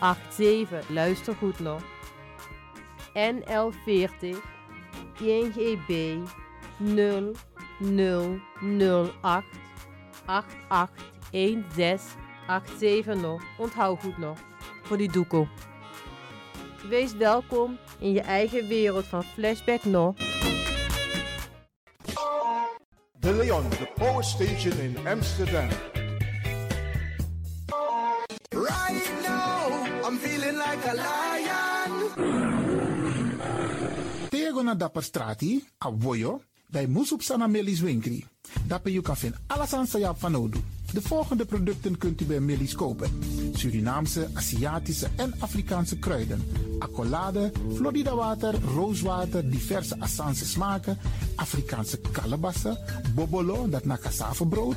881787. Luister goed nog. NL40 INGB 0008 881687 nog. Onthoud goed nog. Voor die doekoe. Wees welkom in je eigen wereld van Flashback nog. De Leon, the power station in Amsterdam. Na dapper strati, a voyo, dai musup sana melis winkri. Dapper you kan vinden. De volgende producten kunt u bij Millie's kopen. Surinaamse, Aziatische en Afrikaanse kruiden. Accolade, Florida water, rooswater, diverse Assange smaken. Afrikaanse kalebassen, bobolo, dat na cassavebrood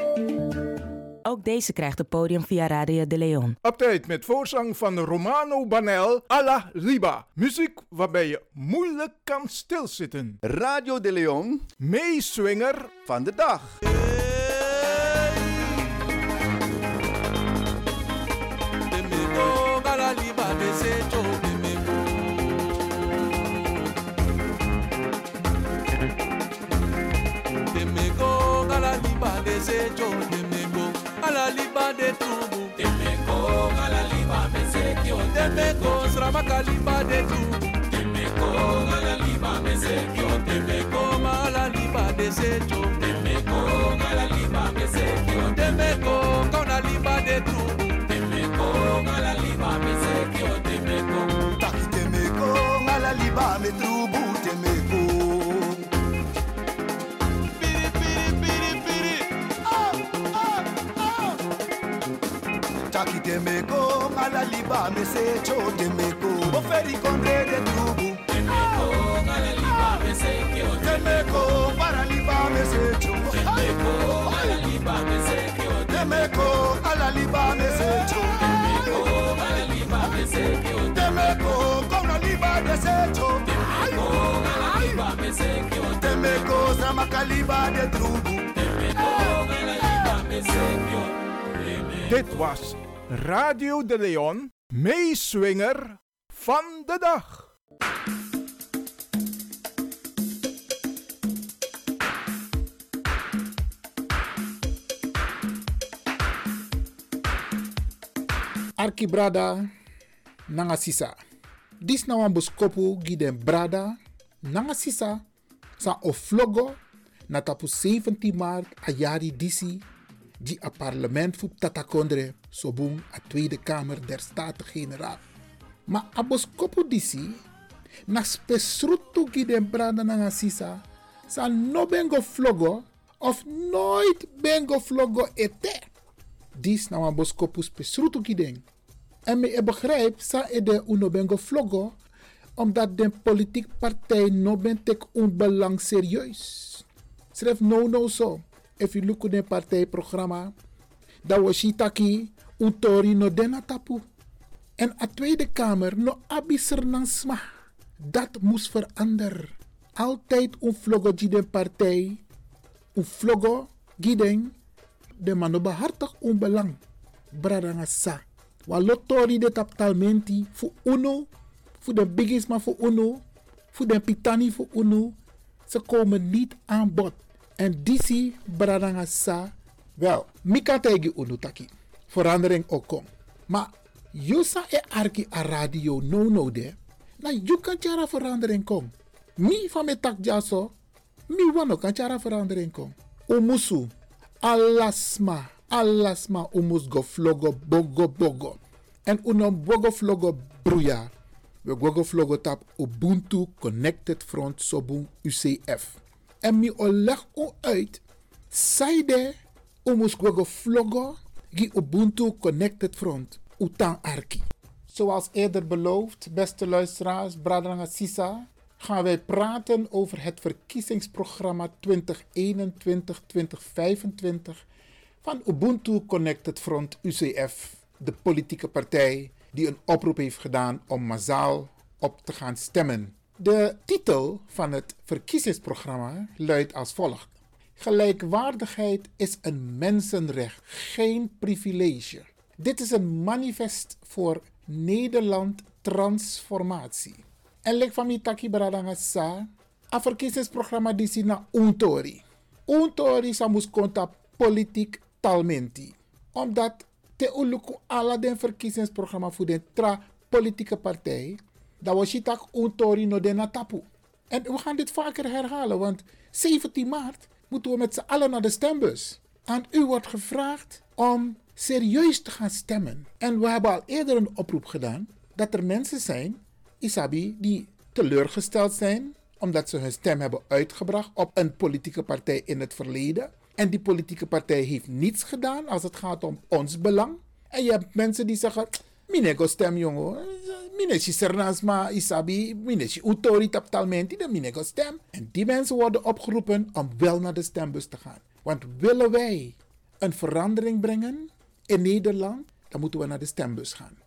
Ook deze krijgt het podium via Radio de Leon. Op tijd met voorzang van Romano Banel, Alla Riba. Muziek waarbij je moeilijk kan stilzitten. Radio de Leon, meeswinger van de dag. desecho liba de tubu. Temeko ala liba mesekio temeko sramaka liba de tubu. Temeko ala liba mesekio temeko ala liba desecho temeko ala liba mesekio temeko kauna liba de tubu. Temeko ala liba mesekio temeko taki temeko ala liba me trubu kitemeko ngalaliba mesecho temeko oferi kondrede tubu temeko ngalaliba meseke o temeko paraliba mesecho temeko ngalaliba meseke o temeko ngalaliba mesecho temeko ngalaliba meseke o temeko ngalaliba mesecho temeko ngalaliba meseke o temeko sama kaliba de tubu. Temeko ngalaliba meseke o That was Radio de Leon, meeswinger van de dag. Arki brada nanga sisa. Dis na wan boskopu gi den brada nanga sisa sa oflogo na tapu 17 maart a jari disi di a parlement fu tatakondre sobung a Tweede Kamer der Staten-Generaal. Maar a boskopu disi na spesrutu gi den brada nanga sisa sa no bengo flogo of nooit bengo flogo ete. Dis na wan boskopu spesrutu gi den. En me e begrijp sa e de uno bengo omdat de politiek partij no ben tek un belang serieus. Schrijf no no so. If you look at the partijprogramma, dat was shitaki un tori no dena tapu. En a Tweede Kamer no abiser sma. Dat moest veranderen. Altijd un vlogo die de partij, vlogo giden, de mano behartig un belang. Bradanga sa. Wa lotori de taptalmenti fu uno, fu de bigisma fu uno, fu de pitani fu uno. Ze komen niet aan bod. En disi bradanga sa. Wel, mika tegi unu taki. Verandering ook kom. Maar yusa e arki a radio no no de. Na chara verandering kom. Mi van me tak jaso. Mi wano kan chara verandering kom. Umusu. Alasma. Alasma umus go flogo bogo bogo. En uno bogo flogo bruya. We gogo flogo tap Ubuntu Connected Front Sobun UCF. En mi o leg u uit. Saide umus gogo gi Ubuntu Connected Front. Utan arki. Zoals eerder beloofd, beste luisteraars, Bradrang Sisa, gaan wij praten over het verkiezingsprogramma 2021-2025 van Ubuntu Connected Front UCF, de politieke partij die een oproep heeft gedaan om massaal op te gaan stemmen. De titel van het verkiezingsprogramma luidt als volgt. Gelijkwaardigheid is een mensenrecht, geen privilege. Dit is een manifest voor Nederland transformatie. En lek van mi taki bradanga sa, a verkiezingsprogramma na untori. Untori sa mus konta politiek talmenti. Omdat te uluku ala den verkiezingsprogramma voor de tra politieke partij, dat was je tak untori no de tapu. En we gaan dit vaker herhalen, want 17 maart moeten we met z'n allen naar de stembus. Aan u wordt gevraagd om serieus te gaan stemmen. En we hebben al eerder een oproep gedaan dat er mensen zijn, Isabi, die teleurgesteld zijn omdat ze hun stem hebben uitgebracht op een politieke partij in het verleden. En die politieke partij heeft niets gedaan als het gaat om ons belang. En je hebt mensen die zeggen, minego stem jongen, mineshi sernasma isabi, mineshi utori taptalmenti, de minego stem. En die mensen worden opgeroepen om wel naar de stembus te gaan. Want willen wij een verandering brengen in Nederland, dan moeten we naar de stembus gaan.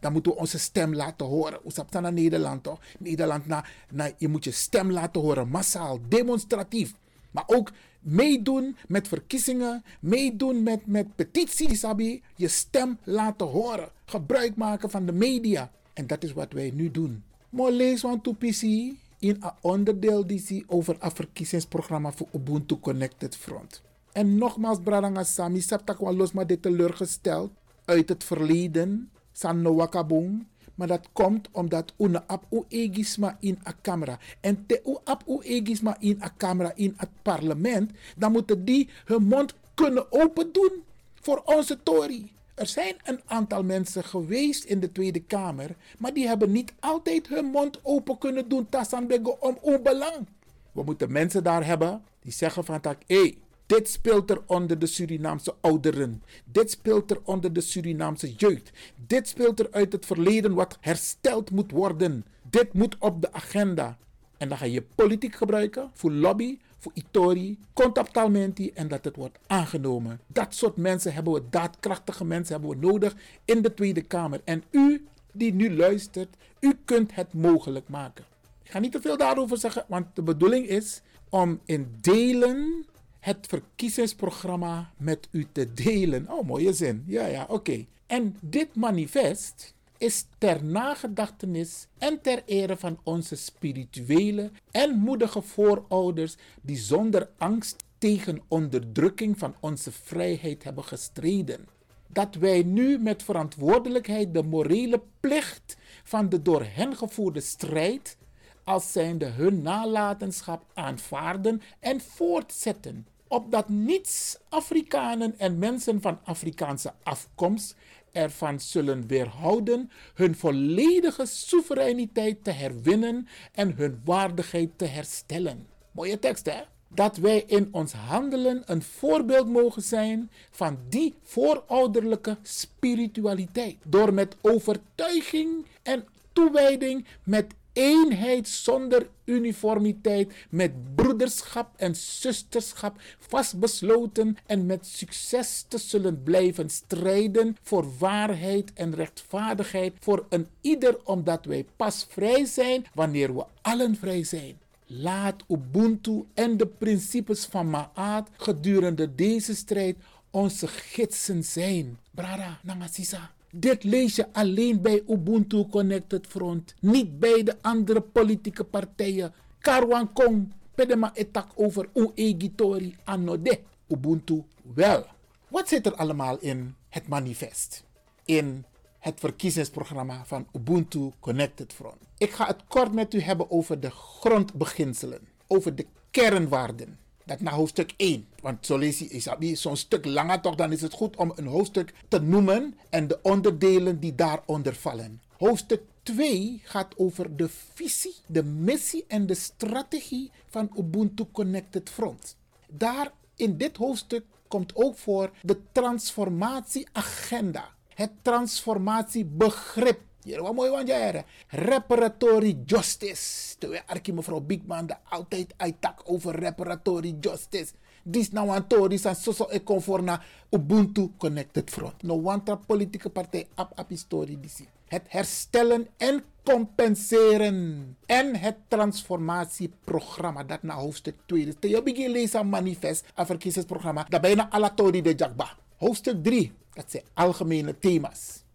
Dan moeten we onze stem laten horen. Hoe staat naar Nederland toch? Nederland, na, na, je moet je stem laten horen, massaal, demonstratief. Maar ook meedoen met verkiezingen, meedoen met, met petities, Sabi. Je stem laten horen. Gebruik maken van de media. En dat is wat wij nu doen. Maar lees van Tupisi in een onderdeel die over een verkiezingsprogramma voor Ubuntu Connected Front. En nogmaals, Bradanga Sami, Saptak los maar dit teleurgesteld uit het verleden, San Wakabung. Maar dat komt omdat una ap u egisma in a camera. En te u ap egisma in a camera in het parlement, dan moeten die hun mond kunnen open doen voor onze Tory. Er zijn een aantal mensen geweest in de Tweede Kamer, maar die hebben niet altijd hun mond open kunnen doen tassan om onbelang. We moeten mensen daar hebben die zeggen van tak, hey, dit speelt er onder de Surinaamse ouderen. Dit speelt er onder de Surinaamse jeugd. Dit speelt er uit het verleden wat hersteld moet worden. Dit moet op de agenda. En dan ga je politiek gebruiken voor lobby, voor itori, contactalmenti en dat het wordt aangenomen. Dat soort mensen hebben we, daadkrachtige mensen hebben we nodig in de Tweede Kamer. En u die nu luistert, u kunt het mogelijk maken. Ik ga niet te veel daarover zeggen, want de bedoeling is om in delen het verkiezingsprogramma met u te delen. Oh, mooie zin. Ja, ja, oké. En dit manifest is ter nagedachtenis en ter ere van onze spirituele en moedige voorouders die zonder angst tegen onderdrukking van onze vrijheid hebben gestreden. Dat wij nu met verantwoordelijkheid de morele plicht van de door hen gevoerde strijd als zijnde hun nalatenschap aanvaarden en voortzetten opdat niets Afrikanen en mensen van Afrikaanse afkomst ervan zullen weerhouden hun volledige soevereiniteit te herwinnen en hun waardigheid te herstellen. Mooie tekst, hè? Dat wij in ons handelen een voorbeeld mogen zijn van die voorouderlijke spiritualiteit. Door met overtuiging en toewijding met eenheid zonder uniformiteit, met broederschap en zusterschap vastbesloten en met succes te zullen blijven strijden voor waarheid en rechtvaardigheid voor een ieder, omdat wij pas vrij zijn wanneer we allen vrij zijn. Laat Ubuntu en de principes van Maat gedurende deze strijd onze gidsen zijn. Brada, Nangasisa. Dit lees je alleen bij Ubuntu Connected Front, niet bij de andere politieke partijen. Karwan Kong, pedema etak over Uegitori anode. Ubuntu wel. Wat zit er allemaal in het manifest? In het verkiezingsprogramma van Ubuntu Connected Front. Ik ga het kort met u hebben over de grondbeginselen, over de kernwaarden dat naar hoofdstuk 1. Want zo lees je is zo'n stuk langer toch, dan is het goed om een hoofdstuk te noemen en de onderdelen die daaronder vallen. Hoofdstuk 2 gaat over de visie, de missie en de strategie van Ubuntu Connected Front. Daar in dit hoofdstuk komt ook voor de transformatieagenda. Het transformatiebegrip. Hier, wat mooi want jij Reparatory justice. Terwijl Arki mevrouw Bigman de altijd uittak over reparatory justice. Dis nou aan Tori san soso e conforna Ubuntu Connected Front. No wantra politieke partij ap ap historie. Het herstellen en compenseren. En het transformatieprogramma dat naar hoofdstuk 2 is. Te begin lezen manifest, een verkiezingsprogramma. Dat bijna alle Tori de Jakba. Hoofdstuk 3, dat zijn algemene thema's.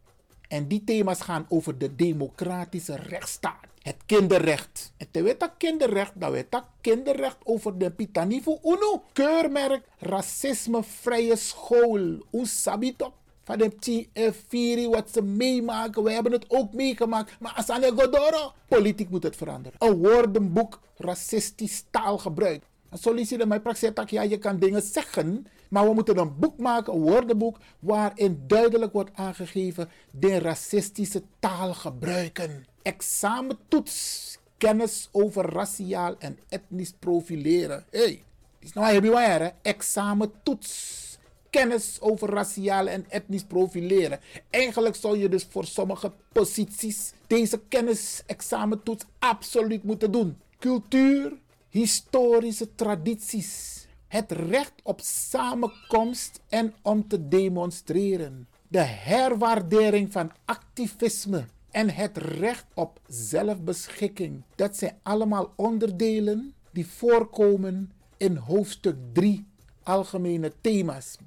En die thema's gaan over de democratische rechtsstaat. Het kinderrecht. En te weten kinderrecht, dat weet dat kinderrecht over de pitanivo uno. Keurmerk racismevrije school. Unsabito. Van de TF4, wat ze meemaken. We hebben het ook meegemaakt. Maar Asane Godoro. Politiek moet het veranderen. Een woordenboek racistisch taalgebruik. En solliciteer mijn praktijk, ja, je kan dingen zeggen, maar we moeten een boek maken, een woordenboek, waarin duidelijk wordt aangegeven de racistische taal gebruiken. Examentoets, kennis over raciaal en etnisch profileren. Hé, hey, is nou heb je waar, Examentoets. Kennis over raciaal en etnisch profileren. Eigenlijk zou je dus voor sommige posities deze kennis-examentoets absoluut moeten doen. Cultuur, historische tradities, het recht op samenkomst en om te demonstreren, de herwaardering van activisme en het recht op zelfbeschikking. Dat zijn allemaal onderdelen die voorkomen in hoofdstuk 3 algemene thema's.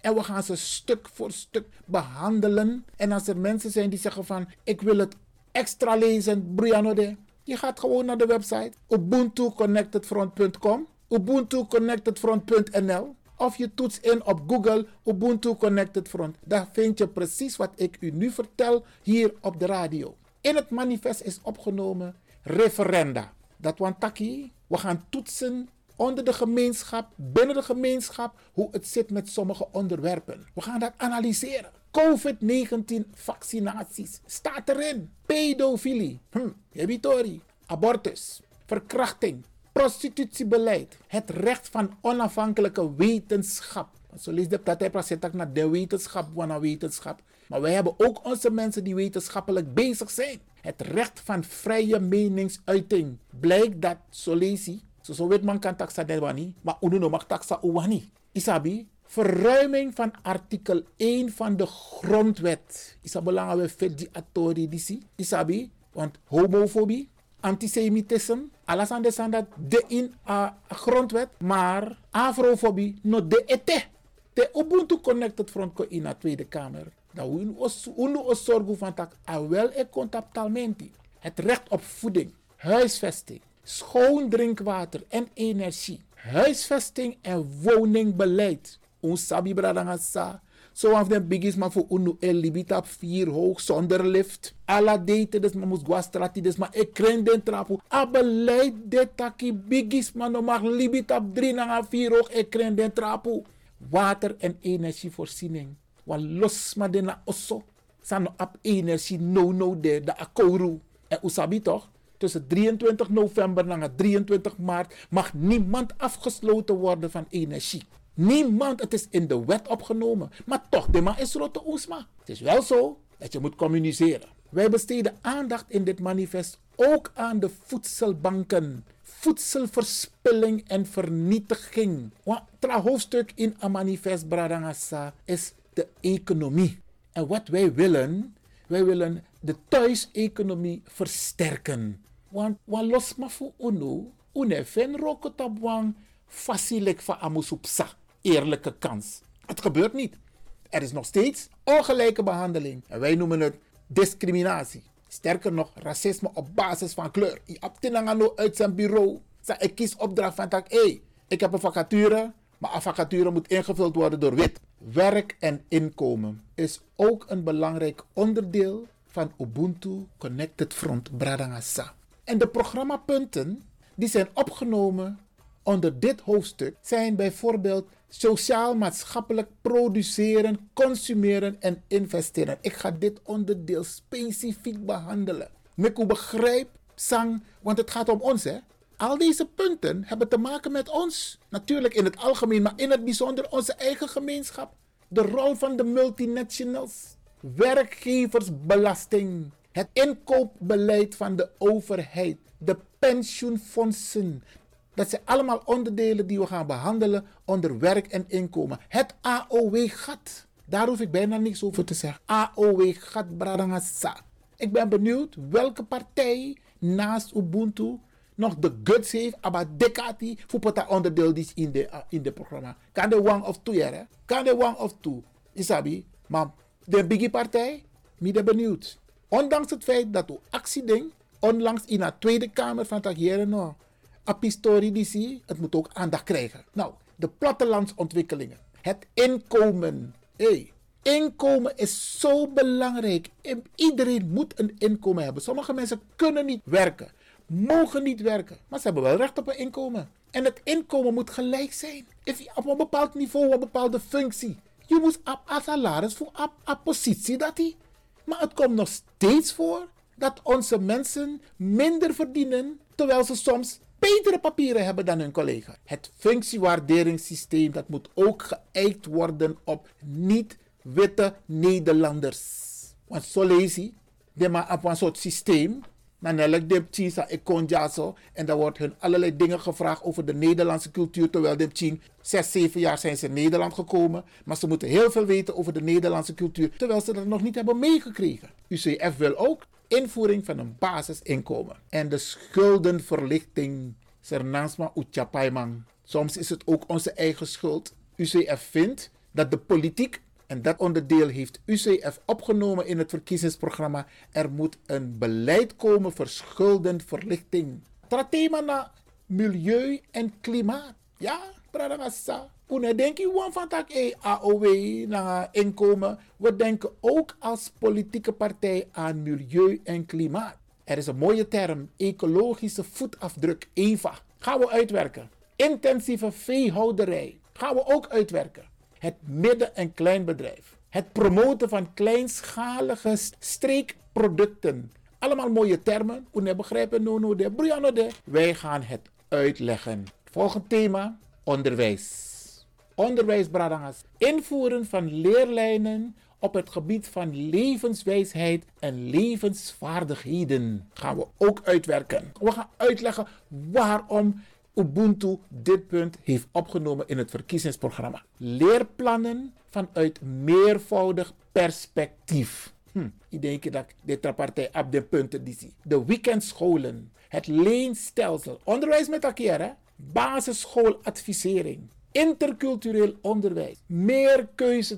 En we gaan ze stuk voor stuk behandelen. En als er mensen zijn die zeggen van ik wil het extra lezen, Brianode, je gaat gewoon naar de website ubuntuconnectedfront.com, ubuntuconnectedfront.nl of je toetst in op Google Ubuntu Connected Front. Daar vind je precies wat ik u nu vertel hier op de radio. In het manifest is opgenomen referenda. Dat want taki, we gaan toetsen onder de gemeenschap, binnen de gemeenschap, hoe het zit met sommige onderwerpen. We gaan dat analyseren. COVID-19 vaccinaties staat erin. Pedofilie, hm, abortus, verkrachting, prostitutiebeleid, het recht van onafhankelijke wetenschap. Zo lees hij praat naar de wetenschap, van wetenschap. Maar wij hebben ook onze mensen die wetenschappelijk bezig zijn. Het recht van vrije meningsuiting. Blijkt dat, zo lees je, zo weet man kan taxa wani, maar uno mag taxa uwani. Isabi, verruiming van artikel 1 van de grondwet. Is belangrijk vet die atori. Isabi, want homofobie, antisemitisme, alles aan de dat de in a grondwet, maar afrofobie no de ete. De Ubuntu Connected Front ko in de Tweede Kamer. Dat we os zorgen van tak a wel e contactalmenti. Het recht op voeding, huisvesting, schoon drinkwater en energie, huisvesting en woningbeleid. Ons sabi bradangasa. Zo af den maar voor unu el libita vier hoog zonder lift. Alla date des maar moest guastrati des maar ik den trapu. A beleid de taki bigis maar no mag libita drie na vier hoog ik den trapu. Water en energievoorziening. Wa los maar de na osso. Sano ap energie no no de de akoru. En usabi toch? Tussen 23 november en 23 maart mag niemand afgesloten worden van energie. Niemand, het is in de wet opgenomen. Maar toch, de man is rotte oesma. Het is wel zo dat je moet communiceren. Wij besteden aandacht in dit manifest ook aan de voedselbanken. Voedselverspilling en vernietiging. Het hoofdstuk in een manifest Bradangasa is de economie. En wat wij willen, wij willen de thuiseconomie versterken. Want wat los maar voor uno, unefen rokotabwang, facilik van amusupsa eerlijke kans. Het gebeurt niet. Er is nog steeds ongelijke behandeling. En wij noemen het discriminatie. Sterker nog, racisme op basis van kleur. Je uit zijn bureau. Ik kies opdracht van tak, hey, ik heb een vacature, maar een vacature moet ingevuld worden door wit. Werk en inkomen is ook een belangrijk onderdeel van Ubuntu Connected Front Bradangasa. En de programmapunten die zijn opgenomen onder dit hoofdstuk zijn bijvoorbeeld sociaal-maatschappelijk produceren, consumeren en investeren. Ik ga dit onderdeel specifiek behandelen. Miku begrijp, sang, want het gaat om ons hè. Al deze punten hebben te maken met ons. Natuurlijk in het algemeen, maar in het bijzonder onze eigen gemeenschap. De rol van de multinationals. werkgeversbelasting, het inkoopbeleid van de overheid, de pensioenfondsen. Dat zijn allemaal onderdelen die we gaan behandelen onder werk en inkomen. Het AOW-gat. Daar hoef ik bijna niks over te zeggen. AOW-gat, Bradangasa. Ik ben benieuwd welke partij naast Ubuntu nog de guts heeft, maar dekati voor dat onderdeel is in de, uh, in de programma. Kan de one of two, hè? Kan de one of two. Isabi, maar de biggie partij, ik ben benieuwd. Ondanks het feit dat u actieding onlangs in de Tweede Kamer van no, apistori die zie, het moet ook aandacht krijgen. Nou, de plattelandsontwikkelingen, het inkomen. Hey, inkomen is zo belangrijk. Iedereen moet een inkomen hebben. Sommige mensen kunnen niet werken, mogen niet werken, maar ze hebben wel recht op een inkomen. En het inkomen moet gelijk zijn. Op een bepaald niveau, op een bepaalde functie. Je moet op salaris voor een positie dat hij. Maar het komt nog steeds voor dat onze mensen minder verdienen, terwijl ze soms betere papieren hebben dan hun collega. Het functiewaarderingssysteem dat moet ook geëikt worden op niet-witte Nederlanders. Want zo lees je, maar op een soort systeem dan elk de ik kon zo. En dan wordt hun allerlei dingen gevraagd over de Nederlandse cultuur. Terwijl de tien, zes, zeven jaar zijn ze in Nederland gekomen. Maar ze moeten heel veel weten over de Nederlandse cultuur. Terwijl ze dat nog niet hebben meegekregen. UCF wil ook invoering van een basisinkomen. En de schuldenverlichting. Sernasma Uchapaimang. Soms is het ook onze eigen schuld. UCF vindt dat de politiek en dat onderdeel heeft UCF opgenomen in het verkiezingsprogramma. Er moet een beleid komen voor schuldenverlichting. thema na milieu en klimaat. Ja, Pradagasa. Toen denk je van AOW na inkomen. We denken ook als politieke partij aan milieu en klimaat. Er is een mooie term, ecologische voetafdruk, EVA. Gaan we uitwerken. Intensieve veehouderij. Gaan we ook uitwerken het midden- en kleinbedrijf. Het promoten van kleinschalige streekproducten. Allemaal mooie termen. Hoe begrijpen no no de Brianna de. Wij gaan het uitleggen. Volgend thema: onderwijs. Onderwijs, Bradangas. Invoeren van leerlijnen op het gebied van levenswijsheid en levensvaardigheden gaan we ook uitwerken. We gaan uitleggen waarom Ubuntu dit punt heeft opgenomen in het verkiezingsprogramma. Leerplannen vanuit meervoudig perspectief. Hm, ik denk dat dit partij op de punten die zie. De weekendscholen, het leenstelsel, onderwijs met elkaar, basisschooladvisering, intercultureel onderwijs, meer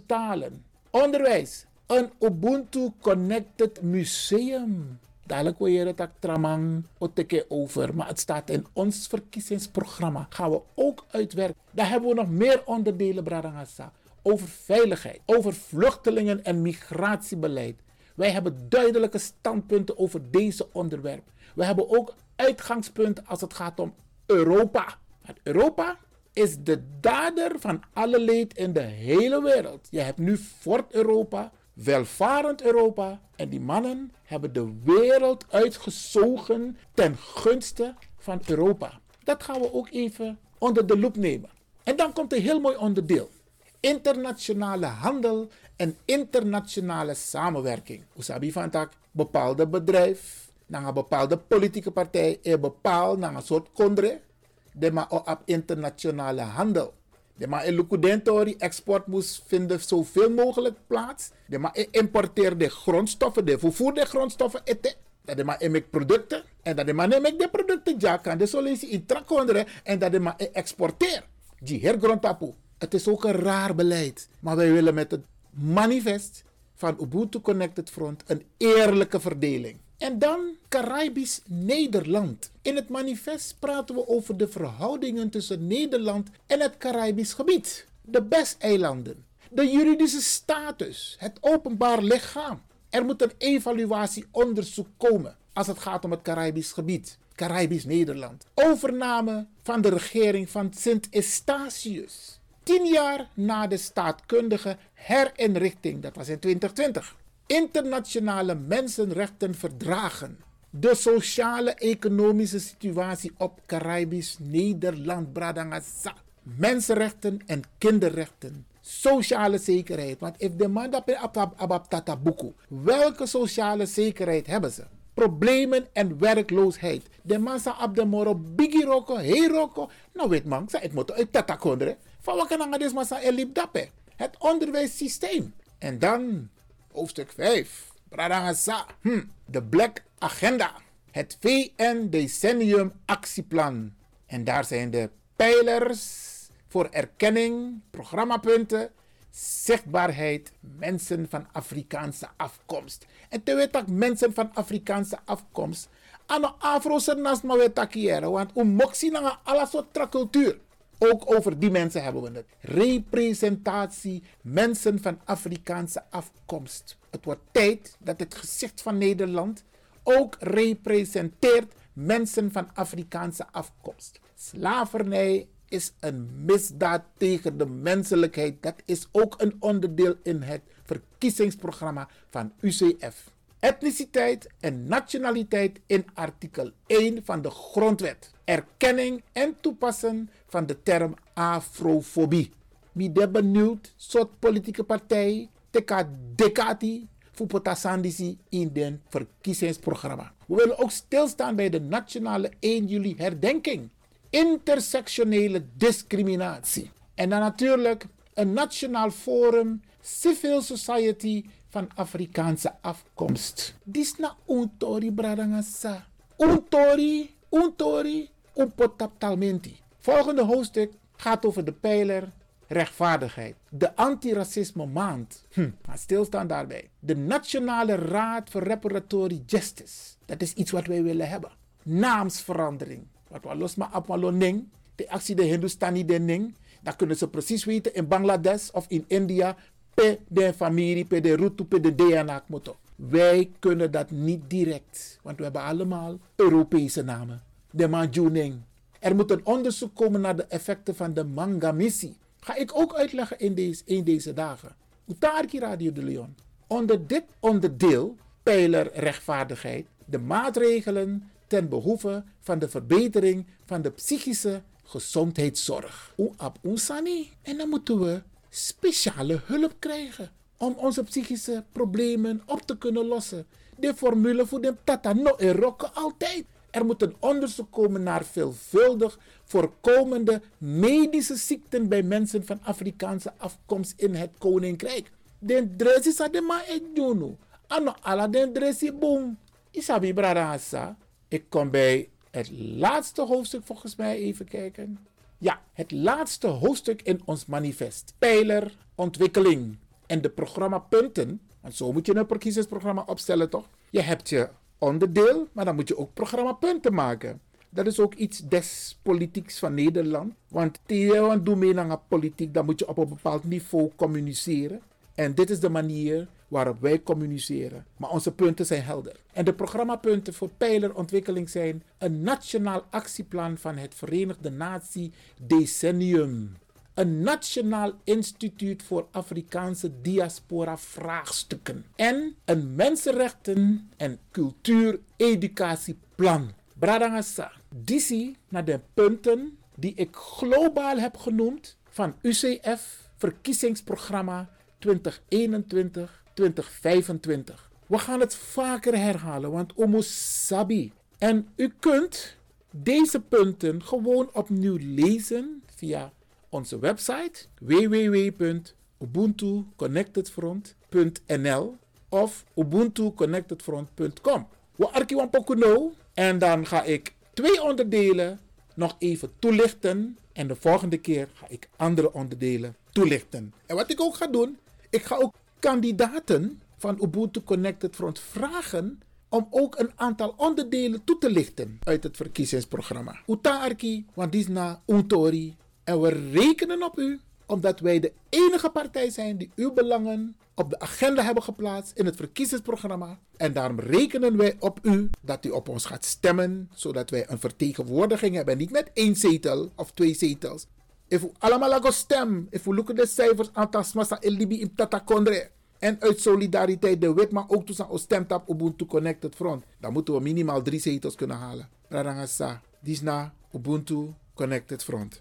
talen, onderwijs, een Ubuntu Connected Museum. Dadelijk wil je het tramang oteke over. Maar het staat in ons verkiezingsprogramma. Gaan we ook uitwerken. Daar hebben we nog meer onderdelen, Bradangasa. Over veiligheid, over vluchtelingen en migratiebeleid. Wij hebben duidelijke standpunten over deze onderwerpen. We hebben ook uitgangspunten als het gaat om Europa. Want Europa is de dader van alle leed in de hele wereld. Je hebt nu Fort Europa, welvarend Europa. En die mannen hebben de wereld uitgezogen ten gunste van Europa. Dat gaan we ook even onder de loep nemen. En dan komt een heel mooi onderdeel. Internationale handel en internationale samenwerking. Usabi van tak bepaalde bedrijf, naar een bepaalde politieke partij, een bepaald naar een soort kondre, de maar op internationale handel. De maar in export moest vinden zoveel mogelijk plaats. De maar importeer de grondstoffen, de vervoer de grondstoffen eten. Dat de maar in producten. En dat de maar neem de producten ja kan de solutie in trakonderen. En dat de maar exporteer. Die hergrondtapu. Het is ook een raar beleid. Maar wij willen met het manifest van Ubuntu Connected Front een eerlijke verdeling. En dan Caribisch Nederland. In het manifest praten we over de verhoudingen tussen Nederland en het Caribisch gebied. De BES-eilanden, de juridische status, het openbaar lichaam. Er moet een evaluatieonderzoek komen als het gaat om het Caribisch gebied. Caribisch Nederland. Overname van de regering van Sint Eustatius. Tien jaar na de staatkundige herinrichting, dat was in 2020 internationale mensenrechtenverdragen, de sociale-economische situatie op Caribisch Nederland, Bradangasa, mensenrechten en kinderrechten, sociale zekerheid. Want if de man dat welke sociale zekerheid hebben ze? Problemen en werkloosheid. De man sa op de moro bigi roko, hey roko. Nou weet man, het moet uit tata kondre. Van wat kan aan deze sa elip? Het onderwijssysteem. En dan hoofdstuk 5. Bradangasa. Hm, de Black Agenda. Het VN Decennium Actieplan. En daar zijn de pijlers voor erkenning, programmapunten, zichtbaarheid, mensen van Afrikaanse afkomst. En te weten dat mensen van Afrikaanse afkomst aan de naast maar weten want om moxie naar alle soort cultuur. Ook over die mensen hebben we het. Representatie mensen van Afrikaanse afkomst. Het wordt tijd dat het gezicht van Nederland ook representeert mensen van Afrikaanse afkomst. Slavernij is een misdaad tegen de menselijkheid. Dat is ook een onderdeel in het verkiezingsprogramma van UCF. Etniciteit en nationaliteit in artikel 1 van de Grondwet. Erkenning en toepassen van de term afrofobie. Wie de benieuwd soort politieke partij teka dekati Fupotasandisi in den verkiezingsprogramma. We willen ook stilstaan bij de nationale 1 juli herdenking intersectionele discriminatie. En dan natuurlijk een nationaal forum civil society van Afrikaanse afkomst. Disna untori bradangasa. Untori, untori, unpotaptalmenti. Volgende hoofdstuk gaat over de pijler rechtvaardigheid. De antiracisme maand. Hm, stilstaan daarbij. De Nationale Raad voor Reparatory Justice. Dat is iets wat wij willen hebben. Naamsverandering. Wat we los maar op ning, de actie de Hindustani de ning, dan kunnen ze precies weten in Bangladesh of in India, per de familie, per de route, per de DNA. Wij kunnen dat niet direct, want we hebben allemaal Europese namen. De Manjuning. Er moet een onderzoek komen naar de effecten van de mangamissie. Ga ik ook uitleggen in deze, in deze dagen. Utarki Radio de Leon. Onder dit onderdeel, pijler rechtvaardigheid, de maatregelen ten behoeve van de verbetering van de psychische gezondheidszorg. En dan moeten we speciale hulp krijgen om onze psychische problemen op te kunnen lossen. De formule voor de tata no erokken altijd. Er moet een onderzoek komen naar veelvuldig voorkomende medische ziekten bij mensen van Afrikaanse afkomst in het Koninkrijk. Den dresi sa de ma Ano ala den dresi boom. Isabi brarasa. Ik kom bij het laatste hoofdstuk volgens mij even kijken. Ja, het laatste hoofdstuk in ons manifest. Pijler ontwikkeling. En de programmapunten. Want zo moet je een verkiezingsprogramma opstellen, toch? Je hebt je onderdeel, maar dan moet je ook programmapunten maken. Dat is ook iets des politieks van Nederland. Want tegen doe mee naar politiek, dan moet je op een bepaald niveau communiceren. En dit is de manier waarop wij communiceren. Maar onze punten zijn helder. En de programmapunten voor pijlerontwikkeling zijn een nationaal actieplan van het Verenigde Natie Decennium. Een Nationaal Instituut voor Afrikaanse Diaspora Vraagstukken. En een Mensenrechten- en Cultuur-Educatieplan. Bradangasa. Disi naar de punten die ik globaal heb genoemd van UCF verkiezingsprogramma 2021 2025. We gaan het vaker herhalen, want Omo Sabi. En u kunt deze punten gewoon opnieuw lezen via onze website www.ubuntuconnectedfront.nl of ubuntuconnectedfront.com. We pokuno en dan ga ik twee onderdelen nog even toelichten en de volgende keer ga ik andere onderdelen toelichten. En wat ik ook ga doen, ik ga ook kandidaten van Ubuntu Connected Front vragen om ook een aantal onderdelen toe te lichten uit het verkiezingsprogramma. Utaarki, want die is na Untori. En we rekenen op u, omdat wij de enige partij zijn die uw belangen op de agenda hebben geplaatst in het verkiezingsprogramma. En daarom rekenen wij op u dat u op ons gaat stemmen, zodat wij een vertegenwoordiging hebben. Niet met één zetel of twee zetels, If we allemaal laten stem, if we look at de cijfers, aantal smasa elibi tata kondre. En uit solidariteit de wet, maar ook tussen ons stemt op Ubuntu Connected Front. Dan moeten we minimaal drie zetels kunnen halen. Radangasa, Disna, Ubuntu Connected Front.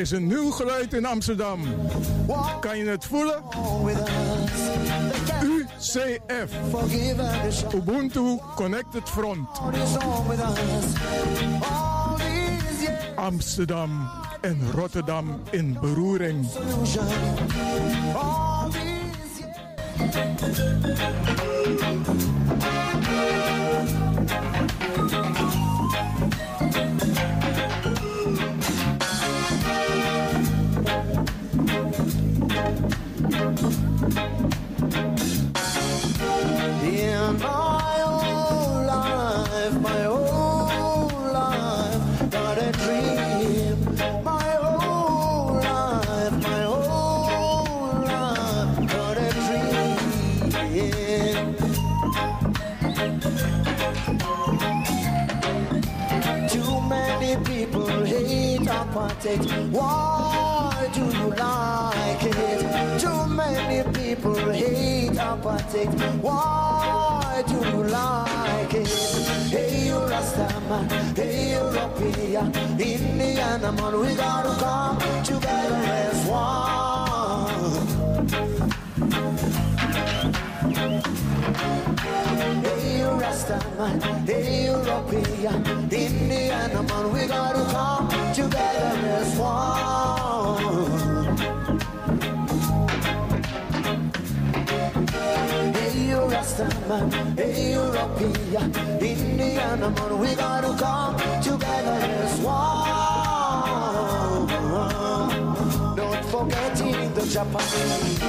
is een nieuw geluid in Amsterdam. Kan je het voelen? UCF. Ubuntu Connected Front. Amsterdam en Rotterdam in beroering. it. Why do you like it? Too many people hate about. Why do you like it? Hey, you Rastaman, hey, European, Indian, man, we gotta come together as one. Hey, you Rasta, man, the European, the Indian man, we gotta come together as one. Hey, Western man, hey, European, Indian man, we gotta come together as one. Don't forget forgetting the Japanese.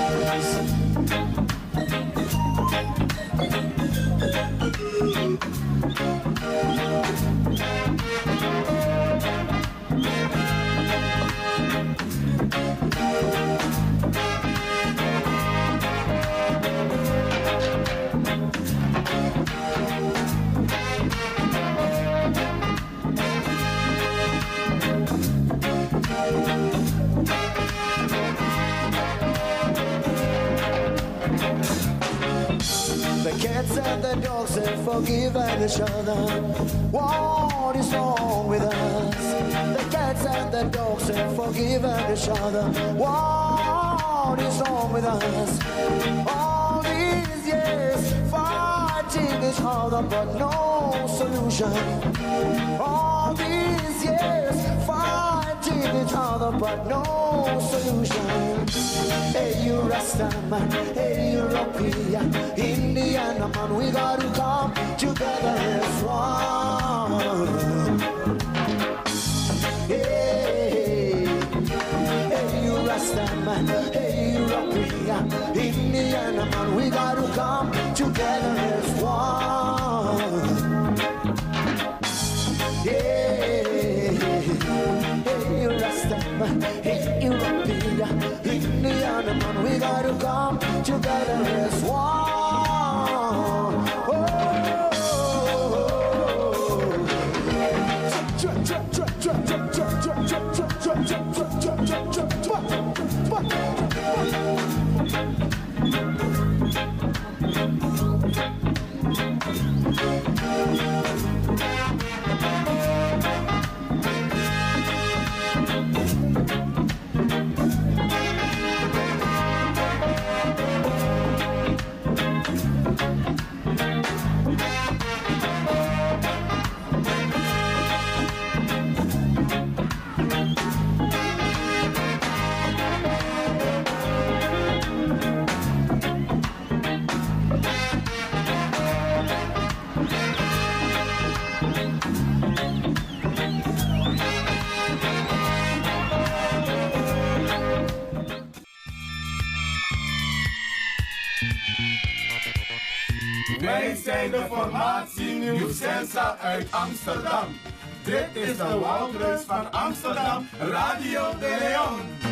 Thank you. The dogs have forgiven each other. What is wrong with us? The cats and the dogs have forgiven each other. What is wrong with us? All these years fighting each other, but no solution. All these each other, but no solution. Hey, you Rastaman, hey, you, European, Indian man, we gotta come together as one. Hey, hey, you Rastaman, hey, European, Indian man, we gotta come together as one. Yeah, we gotta come together as one. Wij zijn de formatie Nieuw Sensa uit Amsterdam. Dit is de Woudreus van Amsterdam, Radio de Leon.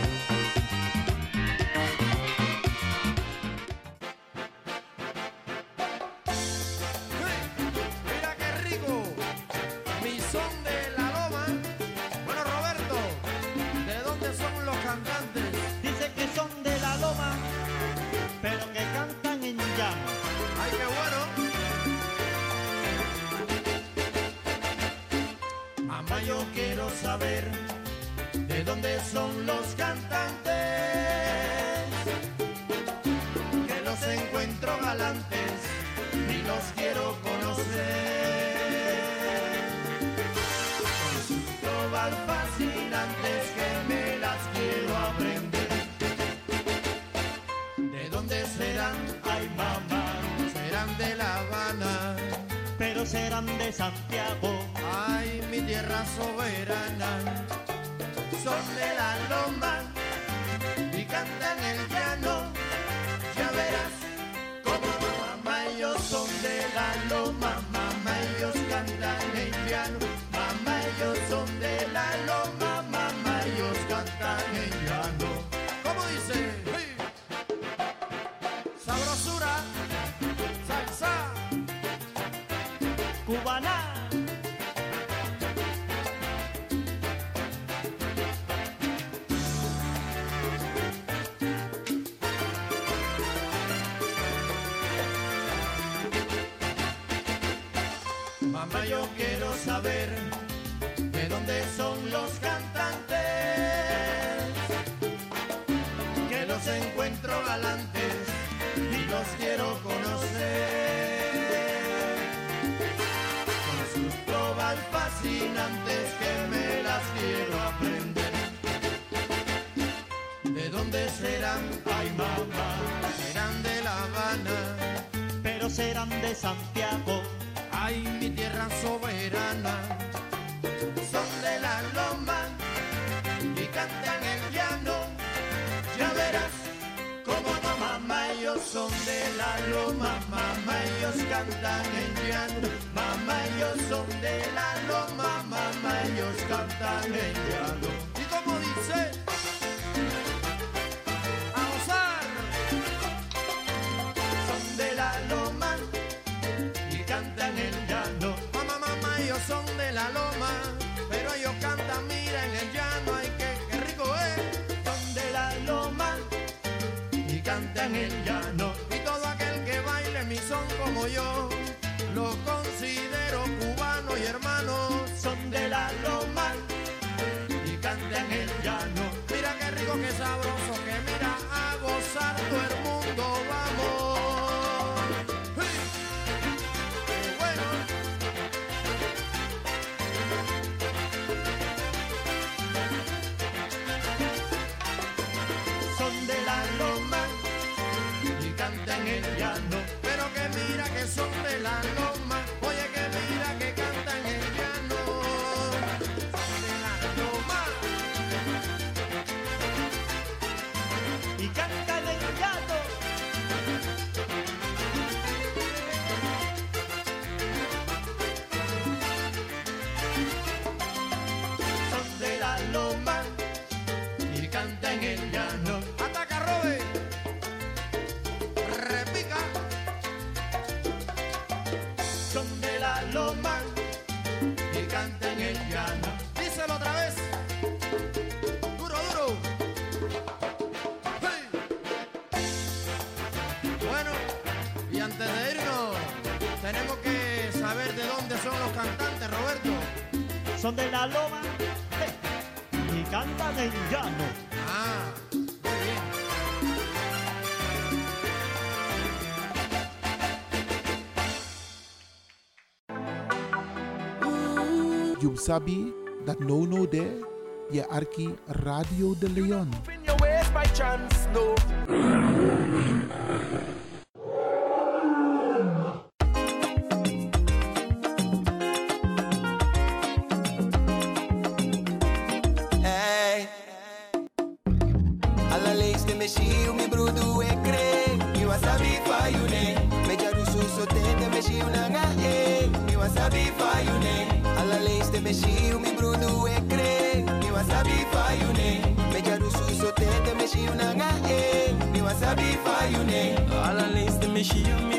Yo quiero saber de dónde son los cantantes, que los encuentro galantes y los quiero conocer. Con sus trovas fascinantes que me las quiero aprender. ¿De dónde serán? Ay, mamá, serán de La Habana. Pero serán de Santiago. De la loma, mamá, ellos cantan el llano. Mamá, ellos son de la loma, mamá, ellos cantan el llano. Son de la loma hey, y cantan el llano. Ah, muy bien. You sabi that no no there, je arki Radio de Leon. in your ways by chance, no. Leis de meshi u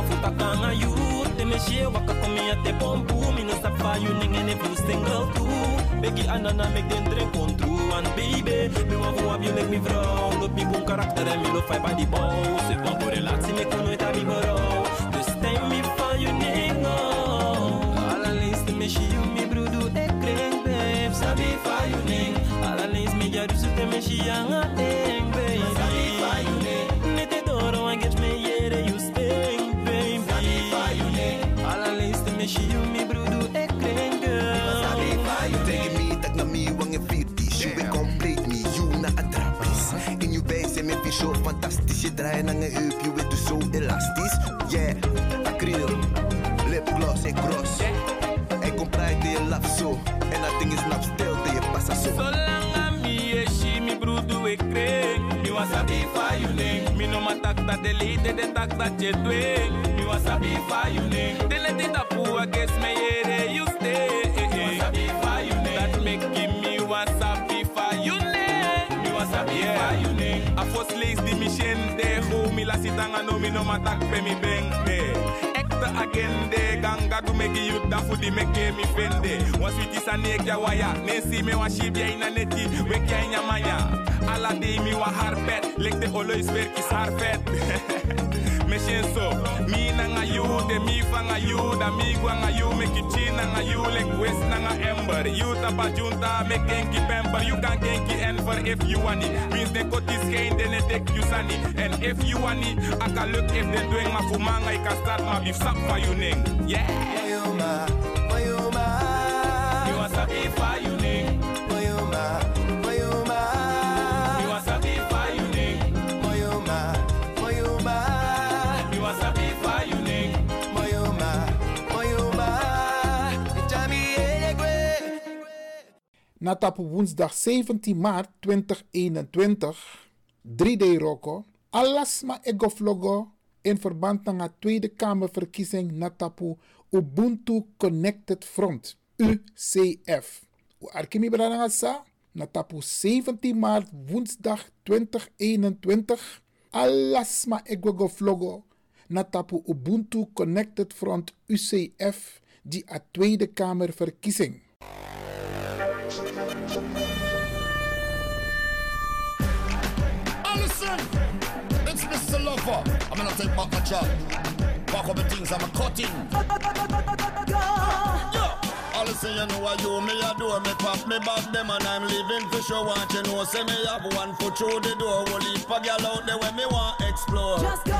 ne Me wa futa kanga you Te me shie waka komi a te pompu Mi no sa fa you ning en if you single too. Begi anana make den drink on true And baby Me wa fu ab you make me vrouw Loop mi boom karakter en mi lo fai by the bow Se van voor relatie me kon Je draait aan een heup, je bent dus zo elastisch. Yeah, acryl, lipgloss en cross. En kom praat je laf zo En dat ding is nap stil, je passa zo. Solanga mi e shi mi brudu e kring. Mi wasabi fa you ning Mi no matak ta delete de tak ta je twing Mi wasabi fa you ning Delete ta pu against me yere sitanga no mi no matak pe mi beng me Ekte agende ganga du meki you da fu di meke mi fende. Was witi sa nek ya waya Nensi me wa shibya ina neti Wek ya inya manya Ala de mi wa har pet Lek de olois verkis har pet Meshen so Mi na nga you de mi fa nga you Da mi gwa nga you Meki chi na nga you Lek west na nga ember. You tapa junta Mek genki pemper. You kan genki enver if you want it. Means de kotis geen de ne tek you sani And if you want it Aka look if de doing ma fumanga Ika start ma bif sap fa you ning Yeah. Mayuma, na tapu woensdag 17 maart 2021, 3D Roko, alasma egoflogo in verband met de Tweede Kamerverkiezing na tapu Ubuntu Connected Front, UCF. U arkimi sa na tapu 17 maart woensdag 2021, alasma egoflogo na tapu Ubuntu Connected Front UCF die a Tweede Kamerverkiezing. It's Mr. Lover. I'm gonna take back my job. Back up the things I'm a cutting. All listen, you know what you me a do me pop me back them and I'm living for sure. Want you know, say me have one foot through the door. Will leave a girl out there when me want explore. Just go,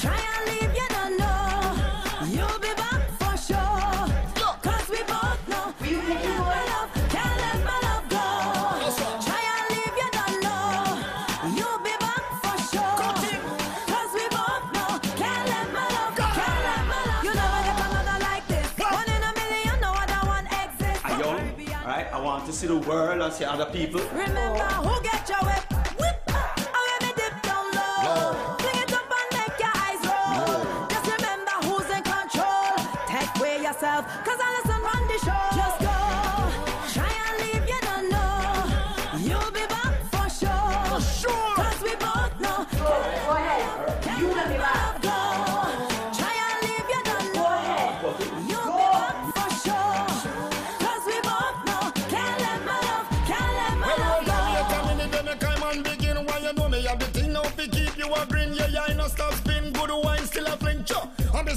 try and leave, see the world and see other people. Remember who get your whip?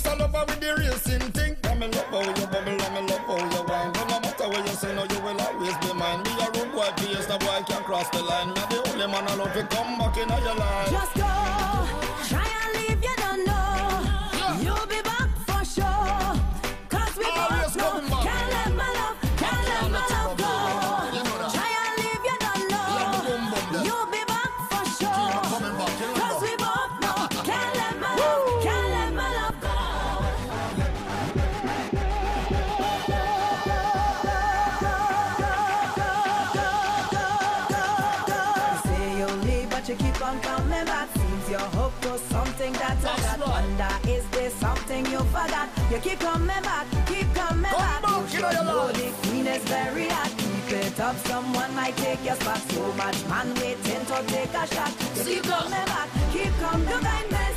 Just all over with the racing thing. I'm in love how you bubble, I'm in love how oh, you wine. But no matter what you say, no, you will always be mine. Me a road boy, face the boy can cross the line. Me the only man I love to come back in your life. Just go, forgot? You keep coming back, keep coming back. You should know the queen is very hot. Keep it up, someone might take your spot. So much man waiting to take a shot. You keep coming back, keep coming. You can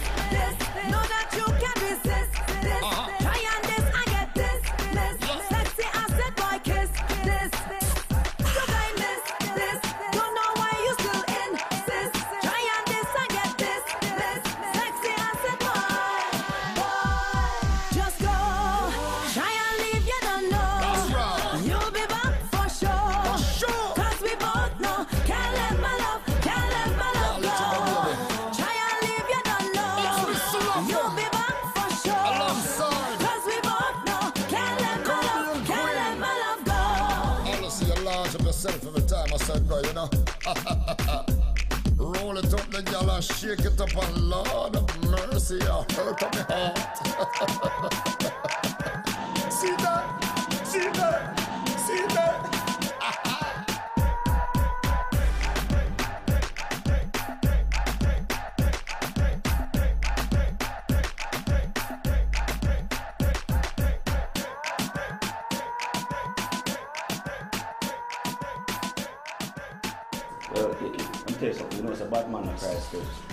shake it up, and Lord of mercy, you hurt my heart. see that? See that? See that? Well, let me tell you. You know, it's a bad man cries